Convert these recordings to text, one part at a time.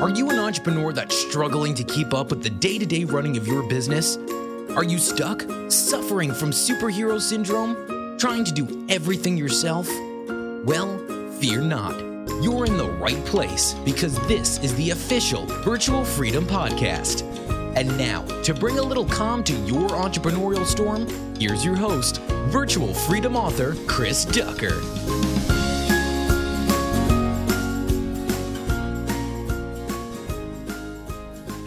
Are you an entrepreneur that's struggling to keep up with the day to day running of your business? Are you stuck, suffering from superhero syndrome, trying to do everything yourself? Well, fear not. You're in the right place because this is the official Virtual Freedom Podcast. And now, to bring a little calm to your entrepreneurial storm, here's your host, Virtual Freedom author Chris Ducker.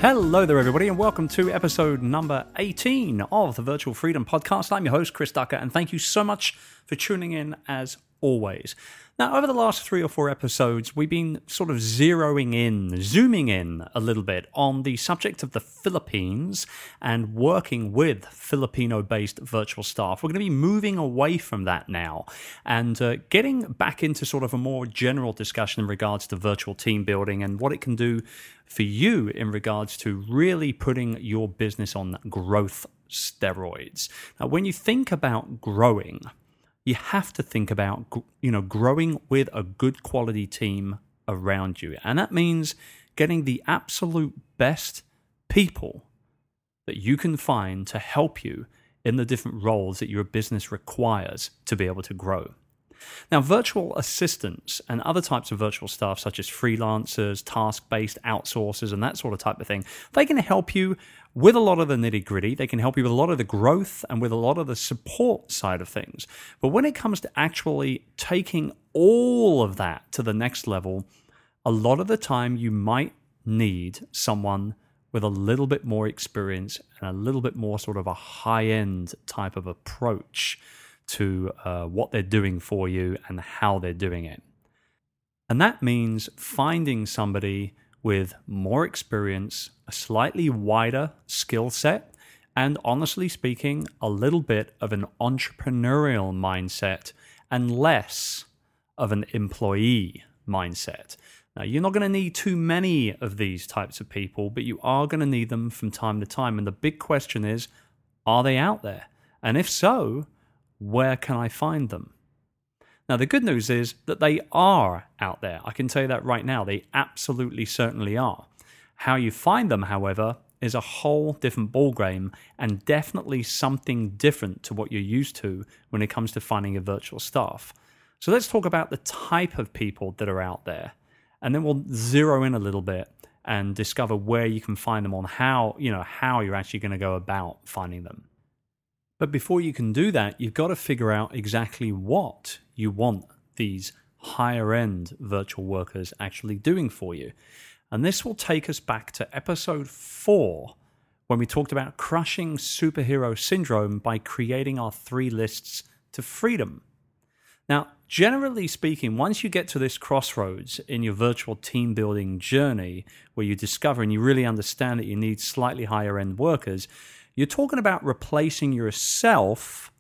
Hello there, everybody, and welcome to episode number 18 of the Virtual Freedom Podcast. I'm your host, Chris Ducker, and thank you so much for tuning in as always. Now, over the last three or four episodes, we've been sort of zeroing in, zooming in a little bit on the subject of the Philippines and working with Filipino based virtual staff. We're going to be moving away from that now and uh, getting back into sort of a more general discussion in regards to virtual team building and what it can do for you in regards to really putting your business on growth steroids. Now, when you think about growing, you have to think about you know growing with a good quality team around you. And that means getting the absolute best people that you can find to help you in the different roles that your business requires to be able to grow now, virtual assistants and other types of virtual staff, such as freelancers, task based outsourcers, and that sort of type of thing, they can help you with a lot of the nitty gritty. They can help you with a lot of the growth and with a lot of the support side of things. But when it comes to actually taking all of that to the next level, a lot of the time you might need someone with a little bit more experience and a little bit more sort of a high end type of approach to uh, what they're doing for you and how they're doing it. And that means finding somebody with more experience, a slightly wider skill set, and honestly speaking, a little bit of an entrepreneurial mindset and less of an employee mindset. Now, you're not going to need too many of these types of people, but you are going to need them from time to time. And the big question is are they out there? And if so, where can I find them? Now, the good news is that they are out there. I can tell you that right now. They absolutely certainly are. How you find them, however, is a whole different ballgame and definitely something different to what you're used to when it comes to finding a virtual staff. So let's talk about the type of people that are out there. And then we'll zero in a little bit and discover where you can find them on how, you know, how you're actually going to go about finding them. But before you can do that, you've got to figure out exactly what you want these higher end virtual workers actually doing for you. And this will take us back to episode four when we talked about crushing superhero syndrome by creating our three lists to freedom. Now, generally speaking, once you get to this crossroads in your virtual team building journey where you discover and you really understand that you need slightly higher end workers, you're talking about replacing yourself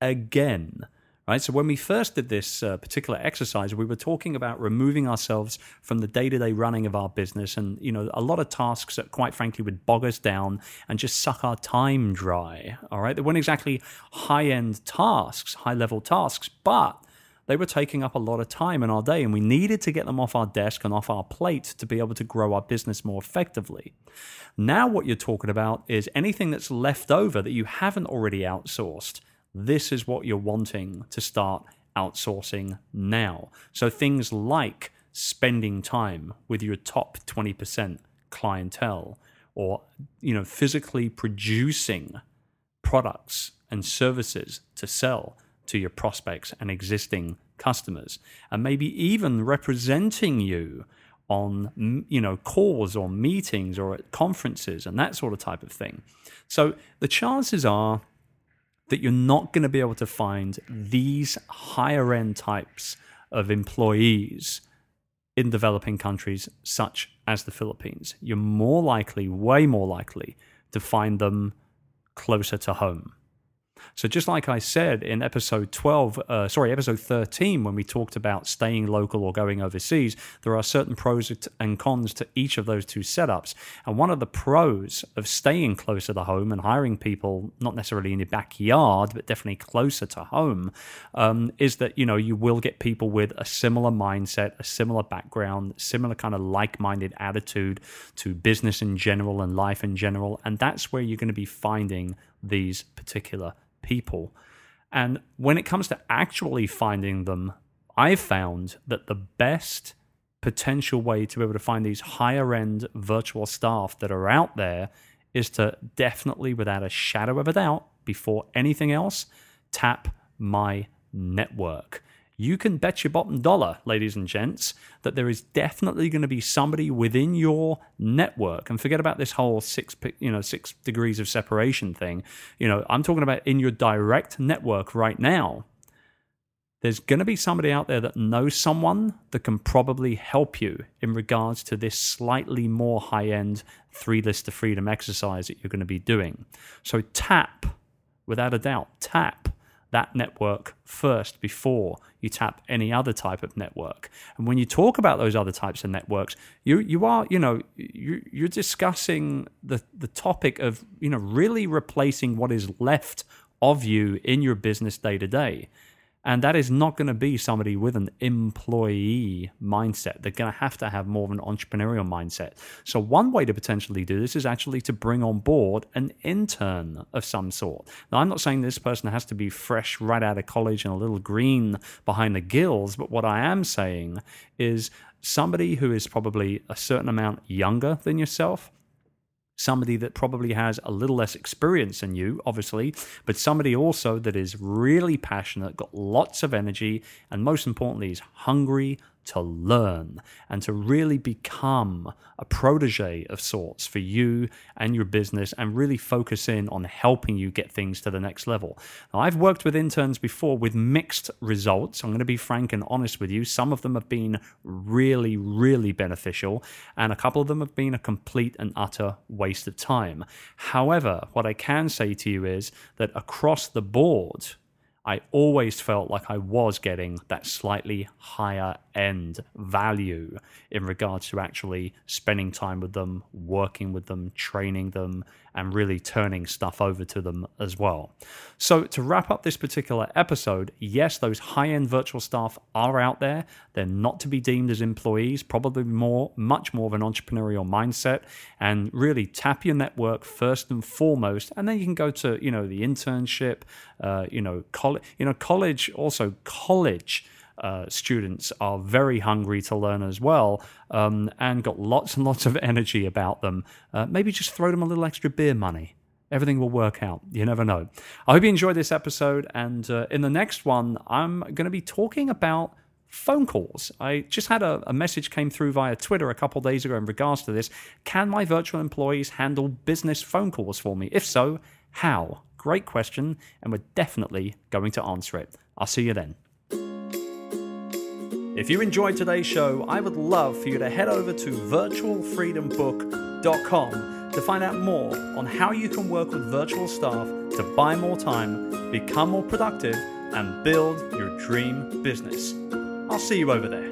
again. Right. So when we first did this uh, particular exercise, we were talking about removing ourselves from the day-to-day running of our business, and you know, a lot of tasks that, quite frankly, would bog us down and just suck our time dry. All right, they weren't exactly high-end tasks, high-level tasks, but they were taking up a lot of time in our day, and we needed to get them off our desk and off our plate to be able to grow our business more effectively. Now, what you're talking about is anything that's left over that you haven't already outsourced. This is what you're wanting to start outsourcing now. So, things like spending time with your top 20% clientele or you know physically producing products and services to sell to your prospects and existing customers, and maybe even representing you on you know calls or meetings or at conferences and that sort of type of thing. So the chances are that you're not going to be able to find these higher end types of employees in developing countries such as the Philippines. You're more likely, way more likely, to find them closer to home. So, just like I said in episode 12, uh, sorry, episode 13, when we talked about staying local or going overseas, there are certain pros and cons to each of those two setups. And one of the pros of staying closer to home and hiring people, not necessarily in your backyard, but definitely closer to home, um, is that, you know, you will get people with a similar mindset, a similar background, similar kind of like minded attitude to business in general and life in general. And that's where you're going to be finding these particular people. And when it comes to actually finding them, I've found that the best potential way to be able to find these higher end virtual staff that are out there is to definitely, without a shadow of a doubt, before anything else, tap my network you can bet your bottom dollar, ladies and gents, that there is definitely going to be somebody within your network. And forget about this whole six, you know, six degrees of separation thing. You know, I'm talking about in your direct network right now. There's going to be somebody out there that knows someone that can probably help you in regards to this slightly more high end three list of freedom exercise that you're going to be doing. So tap, without a doubt, tap that network first before you tap any other type of network. And when you talk about those other types of networks, you you are you know you, you're discussing the the topic of you know really replacing what is left of you in your business day to day. And that is not going to be somebody with an employee mindset. They're going to have to have more of an entrepreneurial mindset. So, one way to potentially do this is actually to bring on board an intern of some sort. Now, I'm not saying this person has to be fresh right out of college and a little green behind the gills, but what I am saying is somebody who is probably a certain amount younger than yourself somebody that probably has a little less experience than you, obviously, but somebody also that is really passionate, got lots of energy, and most importantly, is hungry to learn and to really become a protege of sorts for you and your business and really focus in on helping you get things to the next level. Now, I've worked with interns before with mixed results. I'm going to be frank and honest with you. Some of them have been really, really beneficial, and a couple of them have been a complete and utter waste of time. However, what I can say to you is that across the board, I always felt like I was getting that slightly higher end value in regards to actually spending time with them, working with them, training them, and really turning stuff over to them as well. So, to wrap up this particular episode, yes, those high end virtual staff are out there. They're not to be deemed as employees, probably more, much more of an entrepreneurial mindset, and really tap your network first and foremost. And then you can go to, you know, the internship, uh, you know, college, you know, college, also college uh, students are very hungry to learn as well um, and got lots and lots of energy about them. Uh, maybe just throw them a little extra beer money. Everything will work out. You never know. I hope you enjoyed this episode. And uh, in the next one, I'm going to be talking about phone calls. I just had a, a, message came through via Twitter a couple days ago in regards to this. Can my virtual employees handle business phone calls for me? If so, how? Great question, and we're definitely going to answer it. I'll see you then. If you enjoyed today's show, I would love for you to head over to virtualfreedombook.com to find out more on how you can work with virtual staff to buy more time, become more productive, and build your dream business. I'll see you over there.